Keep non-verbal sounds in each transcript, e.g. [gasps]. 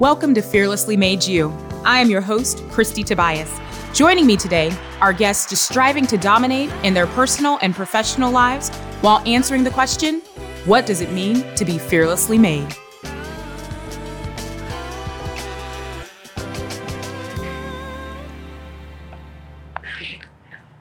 Welcome to Fearlessly Made You. I am your host, Christy Tobias. Joining me today are guests just striving to dominate in their personal and professional lives while answering the question what does it mean to be fearlessly made?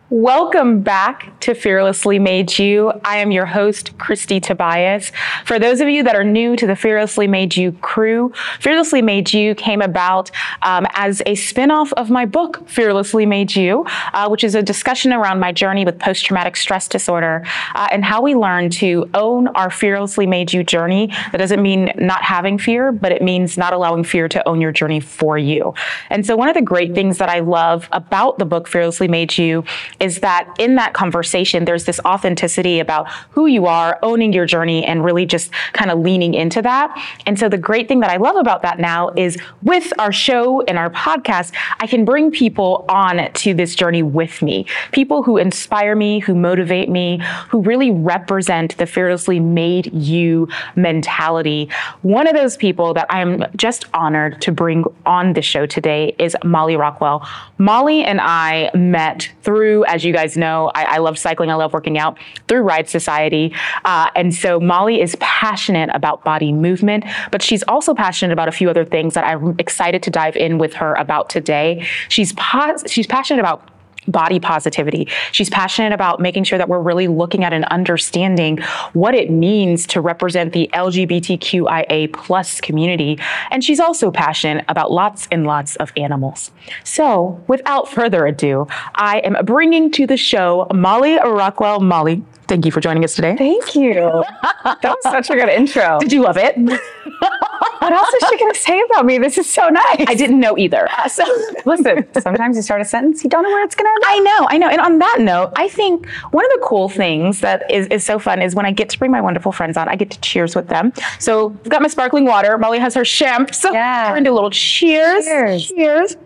Welcome back to Fearlessly Made You. I am your host, Christy Tobias. For those of you that are new to the Fearlessly Made You crew, Fearlessly Made You came about um, as a spinoff of my book, Fearlessly Made You, uh, which is a discussion around my journey with post traumatic stress disorder uh, and how we learn to own our Fearlessly Made You journey. That doesn't mean not having fear, but it means not allowing fear to own your journey for you. And so, one of the great things that I love about the book, Fearlessly Made You, is that in that conversation, there's this authenticity about who you are, owning your journey, and really just kind of leaning into that. And so the great thing that I love about that now is with our show and our podcast, I can bring people on to this journey with me. People who inspire me, who motivate me, who really represent the fearlessly made you mentality. One of those people that I'm just honored to bring on the show today is Molly Rockwell. Molly and I met through, as you guys know, I, I love cycling, I love working out through Ride Society. Uh, and so Molly is passionate about body movement, but she's also passionate about a few other things that I'm excited to dive in with her about today. She's, pos- she's passionate about body positivity. She's passionate about making sure that we're really looking at and understanding what it means to represent the LGBTQIA plus community. And she's also passionate about lots and lots of animals. So without further ado, I am bringing to the show Molly Rockwell. Molly, thank you for joining us today. Thank you. [laughs] that was such a good intro. Did you love it? [laughs] what else is she going to say about me? This is so nice. I didn't know either. Uh, so [laughs] listen, sometimes you start a sentence, you don't know where it's going to end. I know, I know. And on that note, I think one of the cool things that is, is so fun is when I get to bring my wonderful friends on, I get to cheers with them. So I've got my sparkling water. Molly has her champ. So yeah. we're going to do a little cheers. Cheers. Cheers.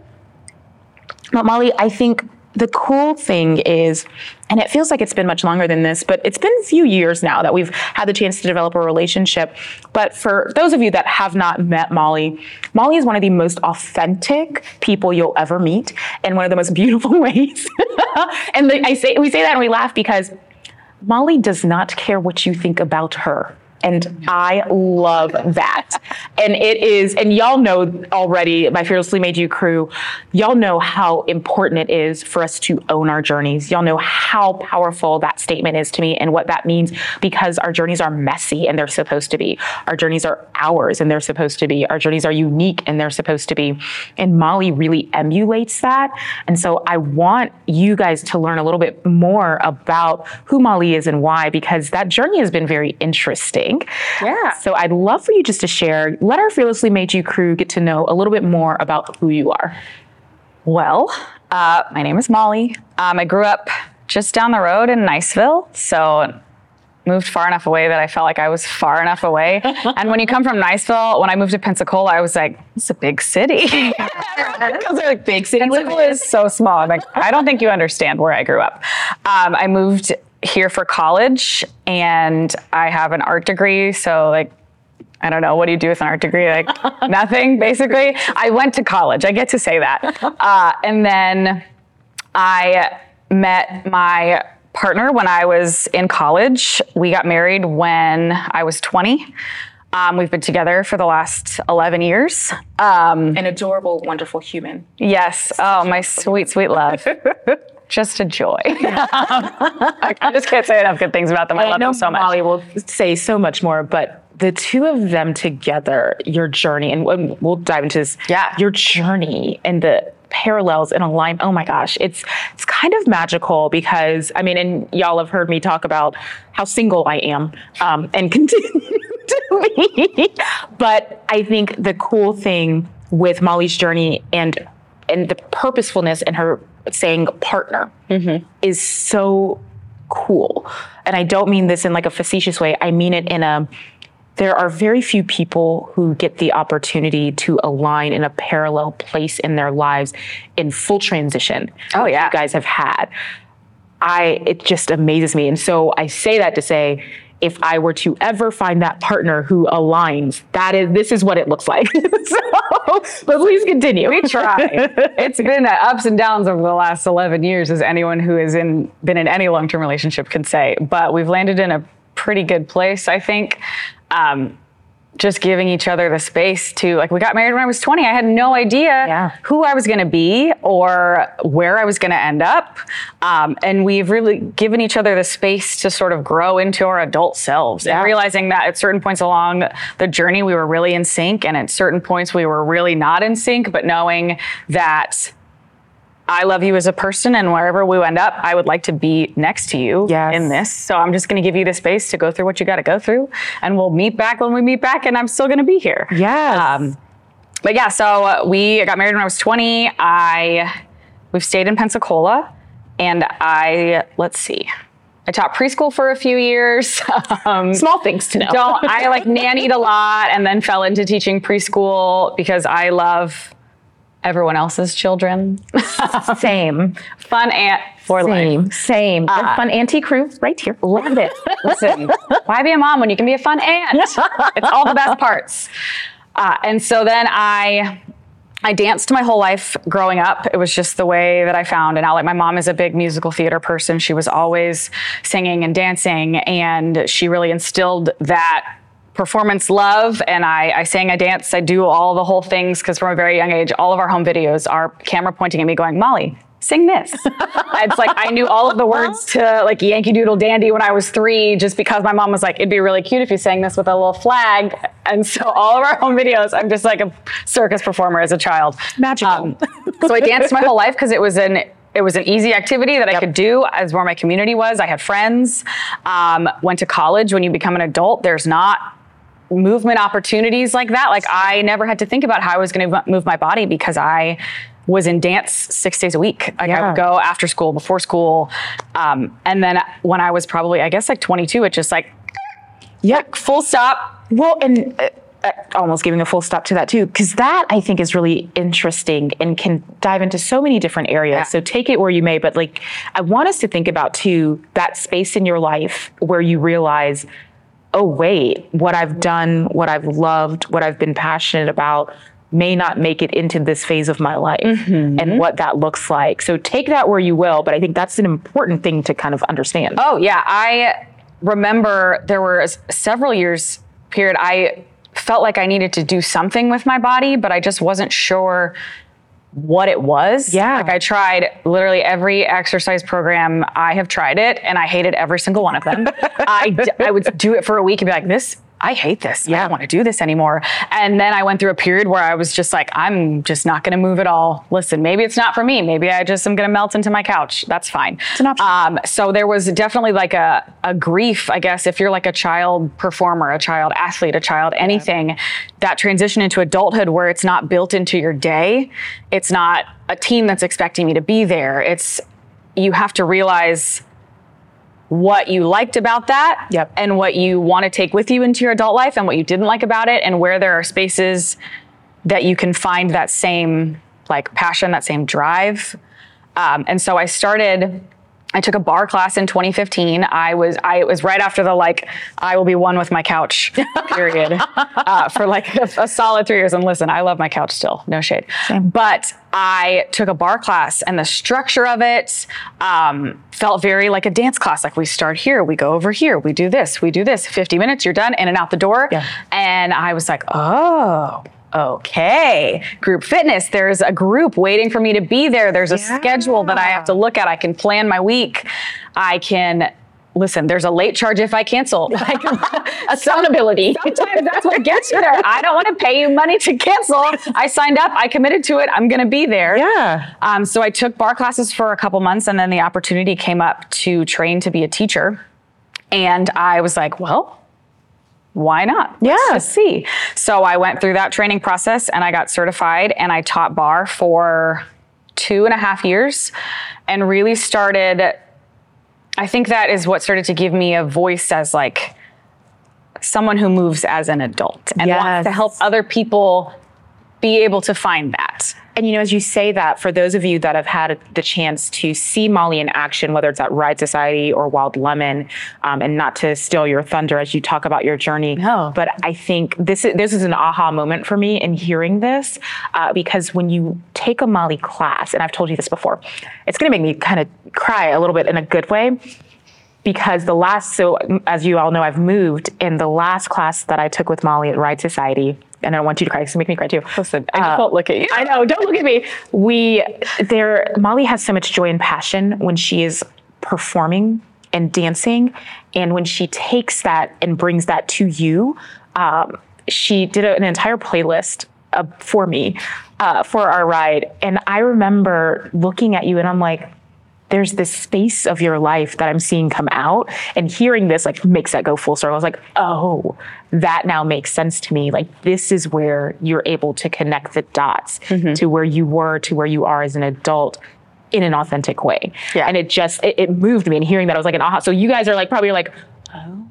But Molly, I think the cool thing is, and it feels like it's been much longer than this, but it's been a few years now that we've had the chance to develop a relationship. But for those of you that have not met Molly, Molly is one of the most authentic people you'll ever meet in one of the most [laughs] beautiful ways. [laughs] and the, I say, we say that and we laugh because Molly does not care what you think about her. And I love that. And it is, and y'all know already, my Fearlessly Made You crew, y'all know how important it is for us to own our journeys. Y'all know how powerful that statement is to me and what that means because our journeys are messy and they're supposed to be. Our journeys are ours and they're supposed to be. Our journeys are unique and they're supposed to be. And Molly really emulates that. And so I want you guys to learn a little bit more about who Molly is and why because that journey has been very interesting. Yeah. So I'd love for you just to share, let our Fearlessly Made You crew get to know a little bit more about who you are. Well, uh, my name is Molly. Um, I grew up just down the road in Niceville. So moved far enough away that I felt like I was far enough away. [laughs] and when you come from Niceville, when I moved to Pensacola, I was like, it's a big city. [laughs] Because they're like big city. Pensacola is so small. I'm like, I don't think you understand where I grew up. Um, I moved here for college and I have an art degree. So, like, I don't know. What do you do with an art degree? Like, [laughs] nothing, basically. I went to college. I get to say that. [laughs] Uh, and then I met my partner when I was in college. We got married when I was 20. Um, we've been together for the last 11 years. Um, An adorable, wonderful human. Yes. Oh, my sweet, sweet love. [laughs] just a joy. I just can't say enough good things about them. I, I love them so much. Molly will say so much more, but the two of them together, your journey, and we'll dive into this. Yeah, your journey and the parallels and alignment. Oh my gosh, it's it's kind of magical because I mean, and y'all have heard me talk about how single I am um, and [laughs] continue to be. But I think the cool thing with Molly's journey and and the purposefulness in her saying partner mm-hmm. is so cool. And I don't mean this in like a facetious way. I mean it in a there are very few people who get the opportunity to align in a parallel place in their lives in full transition. Oh yeah. You guys have had. I it just amazes me. And so I say that to say if I were to ever find that partner who aligns, that is this is what it looks like. [laughs] so, but please continue. We try. [laughs] it's been ups and downs over the last 11 years, as anyone who has in, been in any long term relationship can say. But we've landed in a pretty good place, I think. Um, just giving each other the space to like we got married when I was 20. I had no idea Yeah. who I was going to be or where I was going to end up. Um, and we've really given each other the space to sort of grow into our adult selves Yeah. and realizing that at certain points along the journey we were really in sync and at certain points we were really not in sync, but knowing that I love you as a person, and wherever we end up, I would like to be next to you Yes. in this. So I'm just going to give you the space to go through what you got to go through, and we'll meet back when we meet back, and I'm still going to be here. Yes. Um, but yeah, so uh, we got married when I was 20. I we've stayed in Pensacola, and I let's see, I taught preschool for a few years. [laughs] um, Small things to know. don't I like nannied a lot, and then fell into teaching preschool because I love everyone else's children. Same. Fun aunt for life. Same. Same. Fun auntie crew right here. Love it. Listen, why be a mom when you can be a fun aunt? It's all the best parts. Uh, and so then I, I danced my whole life growing up. It was just the way that I found an outlet. My mom is a big musical theater person. She was always singing and dancing, and she really instilled that performance love. And I, I sang, I danced, I do all the whole things because from a very young age, all of our home videos are camera pointing at me, going, Molly. Sing this. [laughs] it's like I knew all of the words to like Yankee Doodle Dandy when I was three, just because my mom was like, it'd be really cute if you sang this with a little flag. And so all of our home videos, I'm just like a circus performer as a child. Magical. so I danced my whole life because it was an it was an easy activity that I could do as where my community was. I had friends. Um, went to college. When you become an adult, there's not movement opportunities like that. Like I never had to think about how I was going to move my body because I was in dance six days a week. Like I would go after school, before school, um, and then when I was probably, I guess, like 22, it just like Yeah. full stop. Well, and uh, uh, almost giving a full stop to that too, because that I think is really interesting and can dive into so many different areas. Yeah. So take it where you may, but like I want us to think about too that space in your life where you realize, oh wait, what I've done, what I've loved, what I've been passionate about may not make it into this phase of my life mm-hmm. and what that looks like. So take that where you will, but I think that's an important thing to kind of understand. Oh yeah, I remember there were several years period I felt like I needed to do something with my body, but I just wasn't sure what it was. Yeah. Like I tried literally every exercise program. I have tried it and I hated every single one of them. [laughs] I, d- I would do it for a week and be like, this, I hate this. I don't want to do this anymore. And then I went through a period where I was just like, I'm just not going to move at all. Listen, maybe it's not for me. Maybe I just am going to melt into my couch. That's fine. It's an option. Um, so there was definitely like a, a grief, I guess, if you're like a child performer, a child athlete, a child anything, that transition into adulthood where it's not built into your day. It's not a team that's expecting me to be there. It's you have to realize what you liked about that Yep. and what you want to take with you into your adult life and what you didn't like about it and where there are spaces that you can find that same like passion, that same drive. Um, and so I started. I took a barre class in 2015. I was I it was right after the like I will be one with my couch [laughs] period uh, for like a, a solid three years. And listen, I love my couch still, no shade. But I took a barre class, and the structure of it um, felt very like a dance class. Like we start here, we go over here, we do this, we do this. 50 minutes, you're done, in and out the door. Yeah. And I was like, oh, okay. Group fitness, there's a group waiting for me to be there. There's a schedule that I have to look at. I can plan my week. I can. Listen, there's a late charge if I cancel. [laughs] Like, Accountability. sometimes that's what gets you there. I don't want to pay you money to cancel. I signed up. I committed to it. I'm going to be there. Yeah. Um, so I took barre classes for a couple months, and then the opportunity came up to train to be a teacher. And I was like, well, why not? Let's Yeah. just see. So I went through that training process and I got certified and I taught barre for two and a half years and really started. I think that is what started to give me a voice as like someone who moves as an adult and Yes. wants to help other people be able to find that. And you know, as you say that, for those of you that have had the chance to see Molly in action, whether it's at Ride Society or Wild Lemon, um, and not to steal your thunder as you talk about your journey, No. but I think this is, this is an aha moment for me in hearing this, uh, because when you take a Molly class, and I've told you this before, it's going to make me kind of cry a little bit in a good way because the last so as you all know i've moved in the last class that i took with molly at ride society and i don't want you to cry because make me cry too. Listen, I just won't look at you. i know don't look at me. We there molly has so much joy and passion when she is performing and dancing and when she takes that and brings that to you um, she did an entire playlist uh, for me uh, for our ride. And i remember looking at you and i'm like there's this space of your life that I'm seeing come out and hearing this like makes that go full circle. I was like, oh, that now makes sense to me. Like this is where you're able to connect the dots mm-hmm. to where you were to where you are as an adult in an authentic way. Yeah. And it just it, it moved me and hearing that I was like an aha. So you guys are like probably like, oh,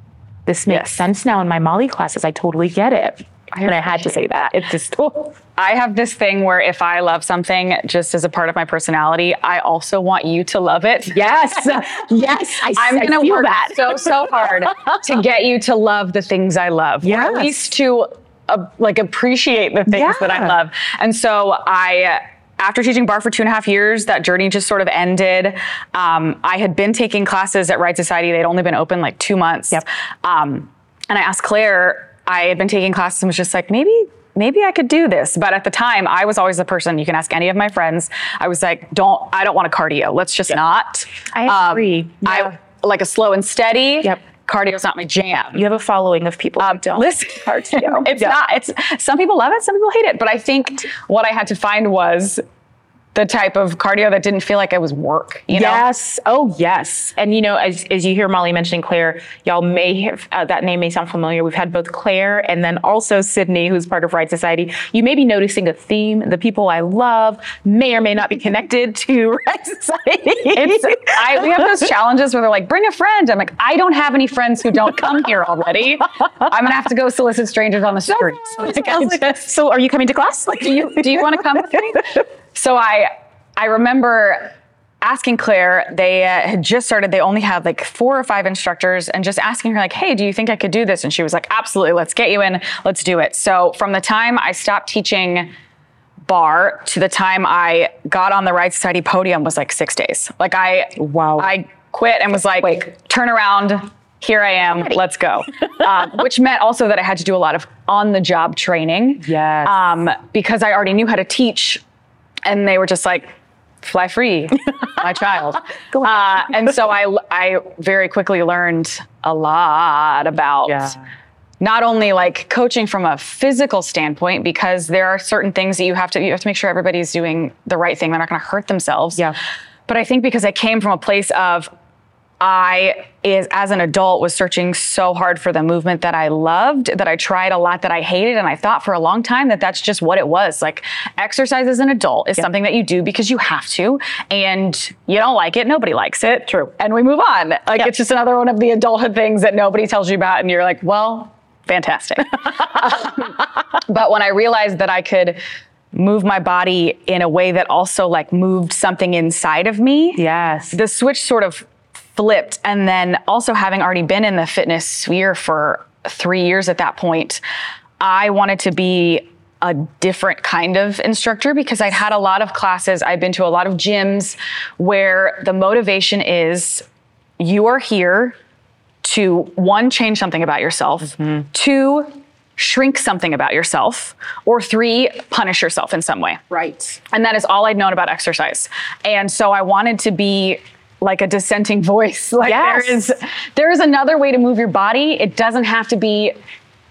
this makes Yes. sense now in my Molly classes. I totally get it. And I had to say that. It's just oh, I have this thing where if I love something just as a part of my personality, I also want you to love it. yes, [laughs] yes. I, I'm gonna work that. so so hard to [laughs] get you to love the things I love, or at least to uh, like appreciate the things that I love. And so I. After teaching barre for two and a half years, that journey just sort of ended. Um, I had been taking classes at Ride Society. They'd only been open like two months. Yep. Um, and I asked Claire, I had been taking classes and was just like, maybe, maybe I could do this. But at the time, I was always the person, you can ask any of my friends. I was like, don't, I don't want a cardio. Let's just not. Um, I agree. Yeah. I like a slow and steady. Yep. Cardio's not my jam. You have a following of people who don't. Listen, [laughs] cardio. it's Yeah. not. It's some people love it, some people hate it. But I think what I had to find was the type of cardio that didn't feel like it was work. You know? yes. Oh, yes. And you know, as, as you hear Molly mentioning Claire, y'all may have uh, that name may sound familiar. We've had both Claire and then also Sydney, who's part of Ride Society. You may be noticing a theme. The people I love may or may not be connected to [laughs] Ride Society. It's, I, we have those challenges where they're like, bring a friend. I'm like, I don't have any friends who don't come here already. I'm gonna have to go solicit strangers on the street. Like, just- so, are you coming to class? Like, do you do you want to come with me? So I I remember asking Claire. They uh, had just started. They only had like four or five instructors, and just asking her like, "Hey, do you think I could do this?" And she was like, "Absolutely. Let's get you in. Let's do it." So from the time I stopped teaching barre to the time I got on the Ride Society podium was like six days. Like I Wow. I quit and was like, Wait. turn around. Here I am. Let's go. [laughs] um, which meant also that I had to do a lot of on the job training. Yes. Um, because I already knew how to teach, and they were just like, fly free, [laughs] my child. Uh, and so I, I very quickly learned a lot about Yeah. not only like coaching from a physical standpoint, because there are certain things that you have to, you have to make sure everybody's doing the right thing. They're not going to hurt themselves. Yeah. But I think because I came from a place of, I is as an adult was searching so hard for the movement that I loved that I tried a lot that I hated and I thought for a long time that that's just what it was like exercise as an adult is something that you do because you have to and you don't like it nobody likes it True. and we move on like Yep. it's just another one of the adulthood things that nobody tells you about and you're like well fantastic [laughs] [laughs] but when I realized that I could move my body in a way that also like moved something inside of me yes. the switch sort of flipped and then also having already been in the fitness sphere for three years at that point i wanted to be a different kind of instructor because i'd had a lot of classes i've been to a lot of gyms where the motivation is you are here to one change something about yourself mm-hmm. two shrink something about yourself or three punish yourself in some way Right. and that is all I'd known about exercise. And so I wanted to be like a dissenting voice. [laughs] Like Yes. there is there is another way to move your body. It doesn't have to be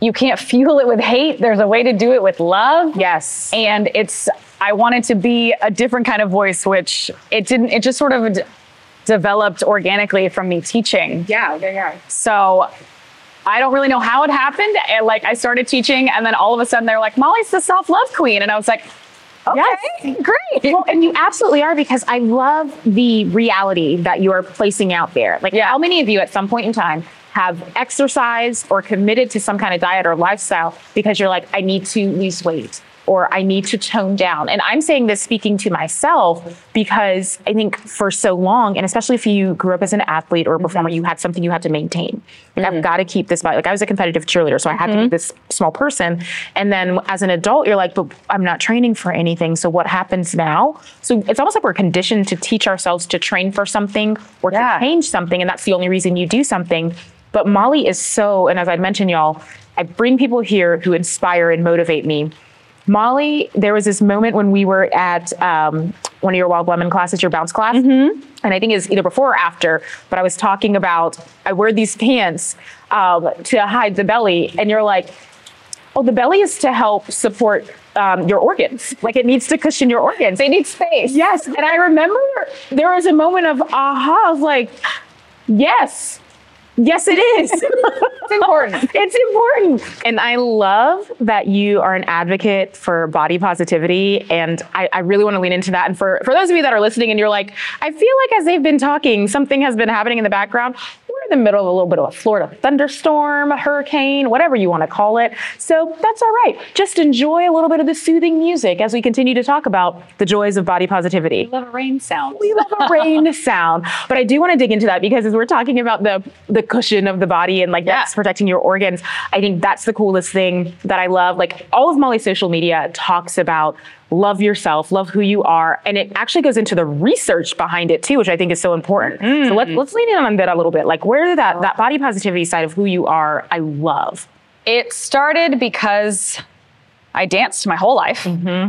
you can't fuel it with hate. There's a way to do it with love. Yes. And it's I wanted to be a different kind of voice which it didn't it just sort of d- developed organically from me teaching. yeah. Yeah. Yeah. So I don't really know how it happened. And like I started teaching and then all of a sudden they're like, Molly's the self-love queen. And I was like, Yes. great. Well, and you absolutely are because I love the reality that you are placing out there. Like, Yeah. how many of you at some point in time have exercised or committed to some kind of diet or lifestyle because you're like, I need to lose weight or I need to tone down. And I'm saying this speaking to myself because I think for so long, and especially if you grew up as an athlete or a performer, mm-hmm. you had something you had to maintain. Like, I've mm-hmm. got to keep this body. Like I was a competitive cheerleader, so I had to be mm-hmm. this small person. And then as an adult, you're like, but I'm not training for anything. So what happens now? So it's almost like we're conditioned to teach ourselves to train for something or Yeah. to change something, and that's the only reason you do something. But Molly is so, and as I mentioned, y'all, I bring people here who inspire and motivate me. Molly, there was this moment when we were at um, one of your Wild Lemon classes, your bounce class, and I think it's either before or after. But I was talking about I wear these pants um, to hide the belly, and you're like, "Oh, the belly is to help support um, your organs. Like it needs to cushion your organs. They need space. Yes. And I remember there was a moment of aha. I was like, yes. Yes, it is. [laughs] it's important. It's important. And I love that you are an advocate for body positivity. And I, I really want to lean into that. And for, for those of you that are listening and you're like, I feel like as they've been talking, something has been happening in the background. In the middle of a little bit of a Florida thunderstorm, a hurricane, whatever you want to call it. So that's all right. Just enjoy a little bit of the soothing music as we continue to talk about the joys of body positivity. We love a rain sound. We love a rain [laughs] sound. But I do want to dig into that because as we're talking about the the cushion of the body and like Yeah. that's protecting your organs, I think that's the coolest thing that I love. Like all of Molly's social media talks about love yourself, love who you are, and it actually goes into the research behind it too, which I think is so important. So let's let's lean in on that a little bit. Like where that that body positivity side of who you are, I love. It started because I danced my whole life.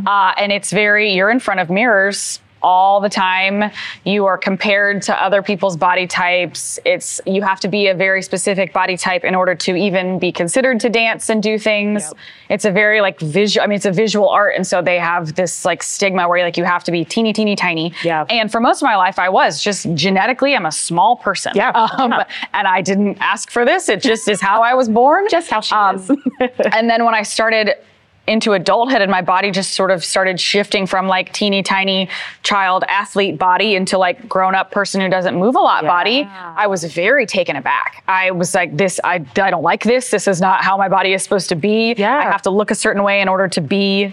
Uh, and it's very, you're in front of mirrors all the time. You are compared to other people's body types. It's, you have to be a very specific body type in order to even be considered to dance and do things. It's a very like visual, I mean, it's a visual art. And so they have this like stigma where like you have to be teeny, teeny, tiny. Yeah. And for most of my life, I was just genetically, I'm a small person. Yeah. Um, Yeah. And I didn't ask for this. It just is how I was born. Just how she Um, is. [laughs] and then when I started into adulthood and my body just sort of started shifting from like teeny tiny child athlete body into like grown up person who doesn't move a lot body, I was very taken aback. I was like, this, I, I don't like this. This is not how my body is supposed to be. Yeah. I have to look a certain way in order to be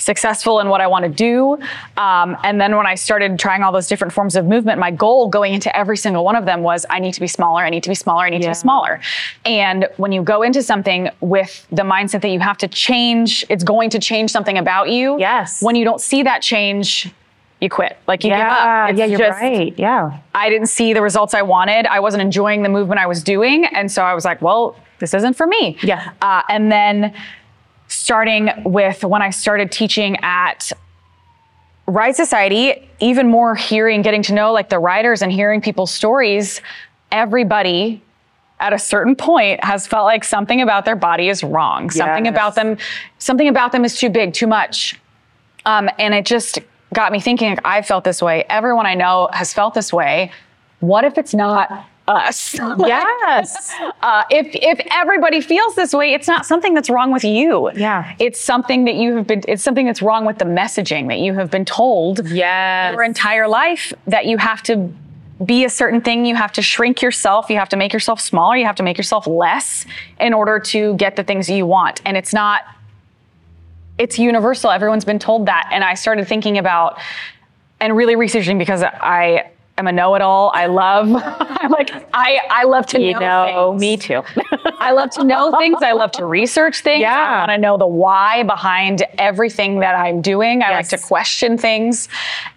successful in what I want to do. Um, and then when I started trying all those different forms of movement, my goal going into every single one of them was I need to be smaller, I need to be smaller, I need to be smaller. And when you go into something with the mindset that you have to change, it's going to change something about you. Yes. When you don't see that change, you quit. Like you give yeah, up. It's yeah, you're just- right. Yeah. I didn't see the results I wanted. I wasn't enjoying the movement I was doing. And so I was like, well, this isn't for me. Yeah. Uh, and then starting with when I started teaching at Ride Society, even more hearing, getting to know like the riders and hearing people's stories, everybody at a certain point has felt like something about their body is wrong. Something Yes. about them, something about them is too big, too much. Um, and it just got me thinking, like, I felt this way. Everyone I know has felt this way. What if it's not us? Yes. [laughs] Uh, if if everybody feels this way, it's not something that's wrong with you. Yeah. it's something that you have been. It's something that's wrong with the messaging that you have been told yes. your entire life that you have to be a certain thing. You have to shrink yourself. You have to make yourself smaller. You have to make yourself less in order to get the things you want. And it's not. It's universal. Everyone's been told that. And I started thinking about and really researching because I am a know-it-all. I love. [laughs] I'm like I I love to you know. know, me too. I love to know things. I love to research things. Yeah. I want to know the why behind everything that I'm doing. I like to question things.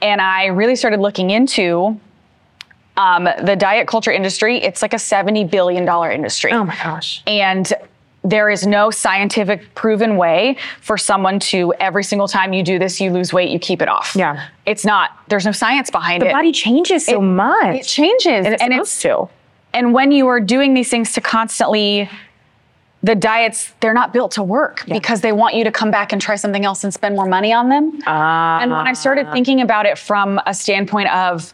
And I really started looking into um, the diet culture industry. It's like a $70 billion industry. oh my gosh. And there is no scientific proven way for someone to every single time you do this, you lose weight, you keep it off. Yeah. It's not, there's no science behind The it. The body changes so much. it changes. and it's and supposed to. and when you are doing these things to constantly, the diets, they're not built to work because they want you to come back and try something else and spend more money on them. Ah. and when I started thinking about it from a standpoint of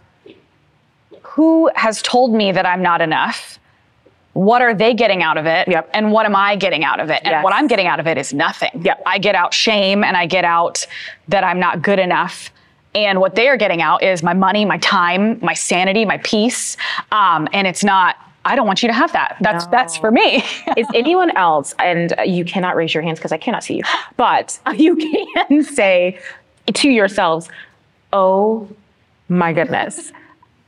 who has told me that I'm not enough? What are they getting out of it? Yep. And what am I getting out of it? And Yes. what I'm getting out of it is nothing. Yep. I get out shame and I get out that I'm not good enough. And what they are getting out is my money, my time, my sanity, my peace. Um, and it's not, I don't want you to have that. That's No. that's for me. Is [laughs] anyone else, and you cannot raise your hands because I cannot see you, [gasps] but you can [laughs] say to yourselves, oh my goodness.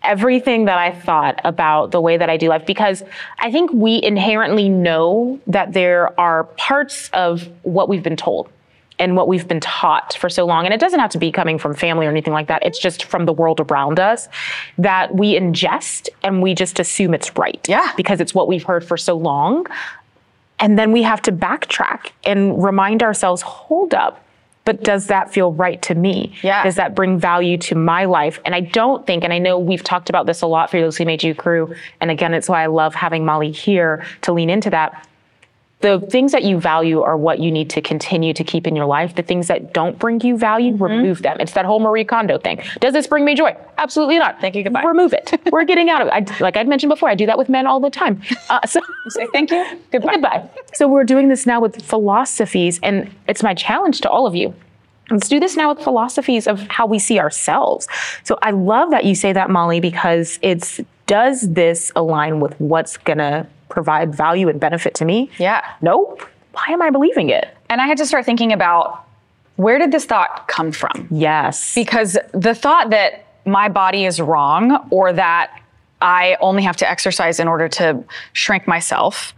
Everything that I thought about the way that I do life, because I think we inherently know that there are parts of what we've been told and what we've been taught for so long. And it doesn't have to be coming from family or anything like that. It's just from the world around us that we ingest and we just assume it's right. Yeah. Because it's what we've heard for so long. And then we have to backtrack and remind ourselves, hold up. But does that feel right to me? Yeah. Does that bring value to my life? And I don't think, and I know we've talked about this a lot for Fearlessly Made You crew. And again, it's why I love having Molly here to lean into that. The things that you value are what you need to continue to keep in your life. The things that don't bring you value, Mm-hmm. remove them. It's that whole Marie Kondo thing. Does this bring me joy? Absolutely not. Thank you, goodbye. Remove it. [laughs] We're getting out of it. I, like I'd mentioned before, I do that with men all the time. Uh, so Say thank you. [laughs] Goodbye. Goodbye. So we're doing this now with philosophies, and it's my challenge to all of you. Let's do this now with philosophies of how we see ourselves. So I love that you say that, Molly, because it's does this align with what's gonna provide value and benefit to me? Yeah. Nope. Why am I believing it? And I had to start thinking about where did this thought come from? Yes. Because the thought that my body is wrong or that I only have to exercise in order to shrink myself,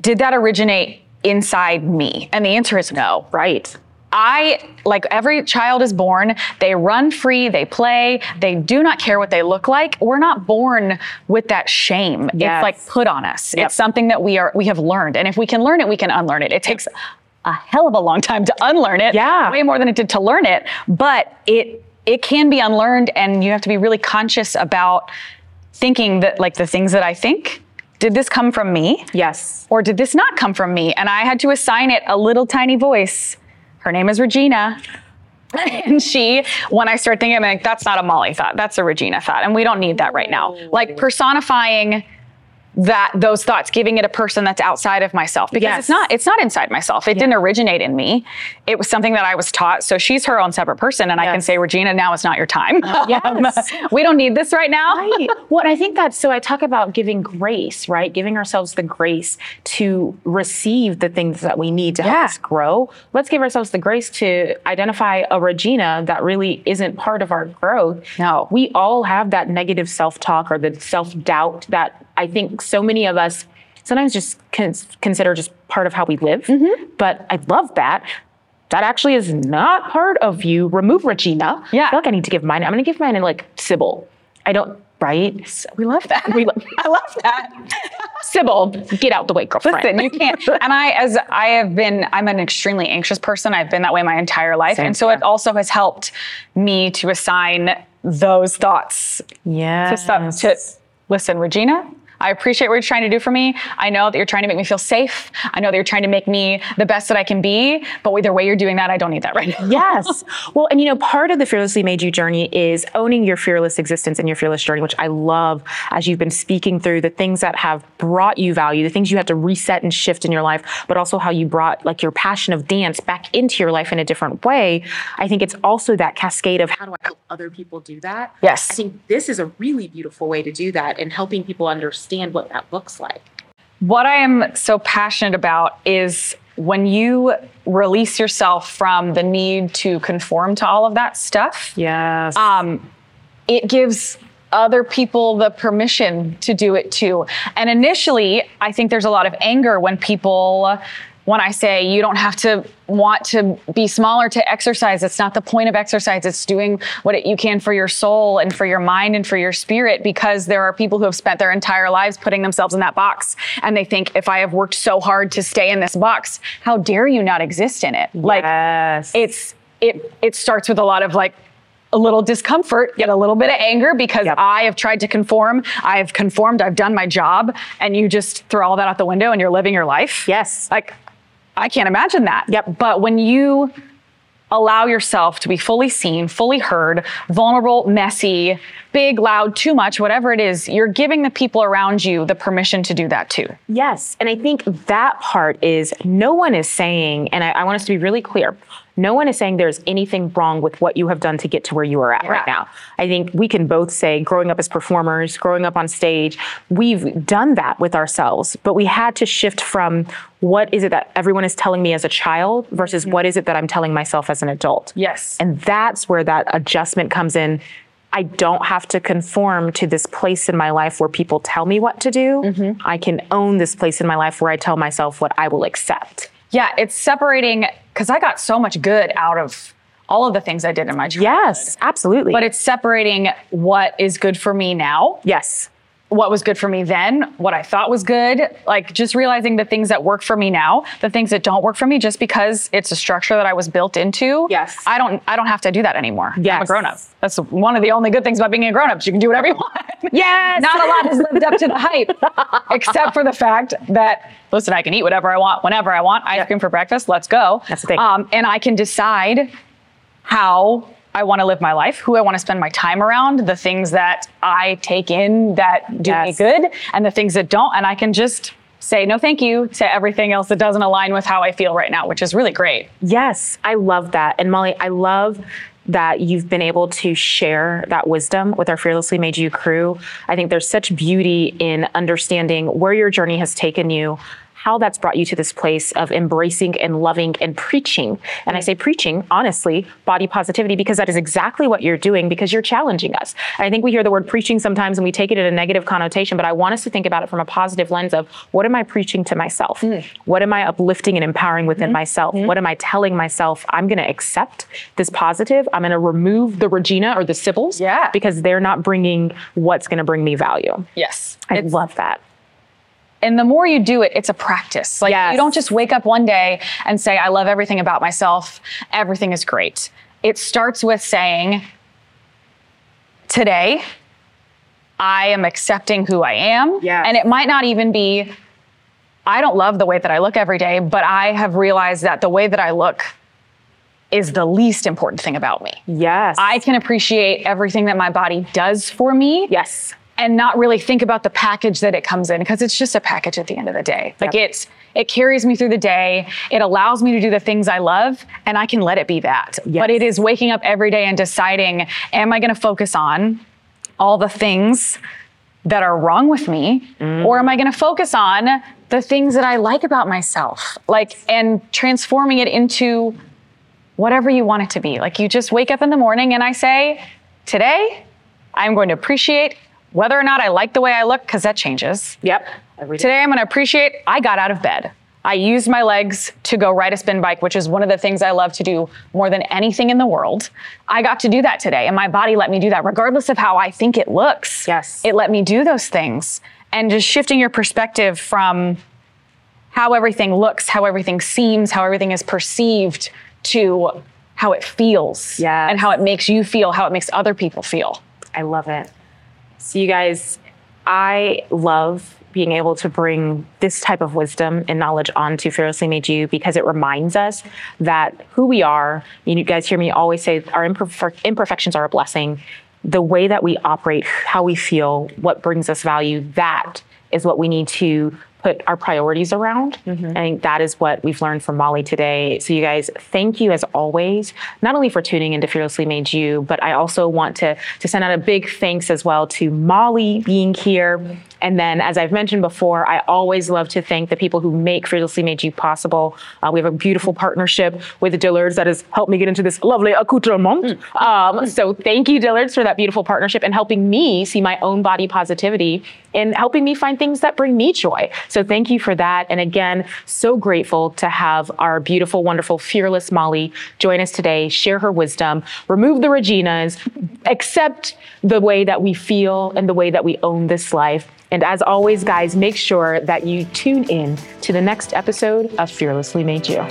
did that originate inside me? And the answer is no. right. I, like every child is born, they run free, they play, they do not care what they look like. We're not born with that shame. Yes. It's like put on us. Yep. It's something that we are we have learned. And if we can learn it, we can unlearn it. It takes a hell of a long time to unlearn it. Yeah. Way more than it did to learn it. But it it can be unlearned and you have to be really conscious about thinking that like the things that I think, did this come from me? Yes. or did this not come from me? And I had to assign it a little tiny voice. Her name is Regina. [laughs] And she, when I started thinking, I'm like, that's not a Molly thought, that's a Regina thought. And we don't need that right now. Like oh. personifying that those thoughts, giving it a person that's outside of myself. Because Yes. it's not, it's not inside myself. It didn't originate in me. It was something that I was taught. So she's her own separate person. And I can say, Regina, now is not your time. Oh, [laughs] yes. Um, we don't need this right now. Right. Well, I think that's so I talk about giving grace, right? Giving ourselves the grace to receive the things that we need to help us grow. Let's give ourselves the grace to identify a Regina that really isn't part of our growth. No. We all have that negative self talk or the self doubt that I think so many of us sometimes just cons- consider just part of how we live. Mm-hmm. But I love that. That actually is not part of you. Remove Regina. Yeah. I feel like I need to give mine. I'm going to give mine in like Sybil. I don't, right? We love that. We love [laughs] I love that. Sybil, get out the way, girlfriend. Listen, you can't. And I, as I have been, I'm an extremely anxious person. I've been that way my entire life, Same and so here. it also has helped me to assign those thoughts yeah. to. To listen, Regina. I appreciate what you're trying to do for me. I know that you're trying to make me feel safe. I know that you're trying to make me the best that I can be. But either way you're doing that, I don't need that right now. yes. [laughs] Well, and you know, part of the Fearlessly Made You journey is owning your fearless existence and your fearless journey, which I love as you've been speaking through the things that have brought you value, the things you have to reset and shift in your life, but also how you brought like your passion of dance back into your life in a different way. I think it's also that cascade of how do I help other people do that? Yes. I think this is a really beautiful way to do that and helping people understand what that looks like. What I am so passionate about is when you release yourself from the need to conform to all of that stuff. Yes. um, it gives other people the permission to do it too. And initially, I think there's a lot of anger when people, when I say you don't have to want to be smaller to exercise. It's not the point of exercise. It's doing what it, you can for your soul and for your mind and for your spirit because there are people who have spent their entire lives putting themselves in that box. And they think, if I have worked so hard to stay in this box, how dare you not exist in it? Like, it's it it starts with a lot of like a little discomfort and a little bit of anger because Yep. I have tried to conform. I've conformed. I've done my job, and you just throw all that out the window and you're living your life. Yes. like I can't imagine that. Yep. But when you allow yourself to be fully seen, fully heard, vulnerable, messy, big, loud, too much, whatever it is, you're giving the people around you the permission to do that too. Yes. And I think that part is no one is saying, and I, I want us to be really clear no one is saying there's anything wrong with what you have done to get to where you are at right now. I think we can both say, growing up as performers, growing up on stage, we've done that with ourselves, but we had to shift from what is it that everyone is telling me as a child versus what is it that I'm telling myself as an adult. Yes. And that's where that adjustment comes in. I don't have to conform to this place in my life where people tell me what to do. Mm-hmm. I can own this place in my life where I tell myself what I will accept. Yeah, it's separating because I got so much good out of all of the things I did in my childhood. Yes, absolutely. But it's separating what is good for me now, yes. What was good for me then, what I thought was good, like just realizing the things that work for me now, the things that don't work for me just because it's a structure that I was built into. Yes. I don't I don't have to do that anymore. I'm a Yes. grown up. That's one of the only good things about being a grown up. You can do whatever you want. Yes. Not a lot has lived up to the hype, [laughs] except for the fact that listen, I can eat whatever I want whenever I want. Ice cream for breakfast. Let's go. That's the thing. Um, and I can decide how I want to live my life, who I want to spend my time around, the things that I take in that do Yes. me good, and the things that don't. And I can just say no, thank you to everything else that doesn't align with how I feel right now, which is really great. Yes, I love that. And Molly, I love that you've been able to share that wisdom with our Fearlessly Made You crew. I think there's such beauty in understanding where your journey has taken you. How that's brought you to this place of embracing and loving and preaching. And I say preaching, honestly, body positivity, because that is exactly what you're doing because you're challenging us. I think we hear the word preaching sometimes and we take it in a negative connotation, but I want us to think about it from a positive lens of what am I preaching to myself? Hmm. What am I uplifting and empowering within hmm. myself? Hmm. What am I telling myself? I'm going to accept this positive. I'm going to remove the Regina or the Sybils Yeah. because they're not bringing what's going to bring me value. Yes. I It's- love that. And the more you do it, it's a practice. Like Yes. you don't just wake up one day and say, I love everything about myself. Everything is great. It starts with saying, today, I am accepting who I am. Yes. And it might not even be, I don't love the way that I look every day, but I have realized that the way that I look is the least important thing about me. Yes. I can appreciate everything that my body does for me yes. And not really think about the package that it comes in because it's just a package at the end of the day. Like Yep. it's it carries me through the day. It allows me to do the things I love and I can let it be that. Yes. But it is waking up every day and deciding am I going to focus on all the things that are wrong with me mm. or am I going to focus on the things that I like about myself? Like and transforming it into whatever you want it to be. Like you just wake up in the morning and I say, today I'm going to appreciate whether or not I like the way I look, because that changes. Yep. Every day. Today I'm going to appreciate I got out of bed. I used my legs to go ride a spin bike, which is one of the things I love to do more than anything in the world. I got to do that today, and my body let me do that, regardless of how I think it looks. Yes. It let me do those things. And just shifting your perspective from how everything looks, how everything seems, how everything is perceived to how it feels Yes. and how it makes you feel, how it makes other people feel. I love it. So, you guys, I love being able to bring this type of wisdom and knowledge onto Fearlessly Made You because it reminds us that who we are, you guys hear me always say our imperfec- imperfections are a blessing. The way that we operate, how we feel, what brings us value, that is what we need to put our priorities around. I think that is what we've learned from Molly today. So, you guys, thank you as always, not only for tuning into Fearlessly Made You, but I also want to, to send out a big thanks as well to Molly being here. And then, as I've mentioned before, I always love to thank the people who make Fearlessly Made You possible. Uh, we have a beautiful partnership with Dillard's that has helped me get into this lovely accoutrement. Um, so, thank you, Dillard's, for that beautiful partnership and helping me see my own body positivity and helping me find things that bring me joy. So thank you for that. And again, so grateful to have our beautiful, wonderful, fearless Molly join us today, share her wisdom, remove the Reginas, accept the way that we feel and the way that we own this life. And as always, guys, make sure that you tune in to the next episode of Fearlessly Made You.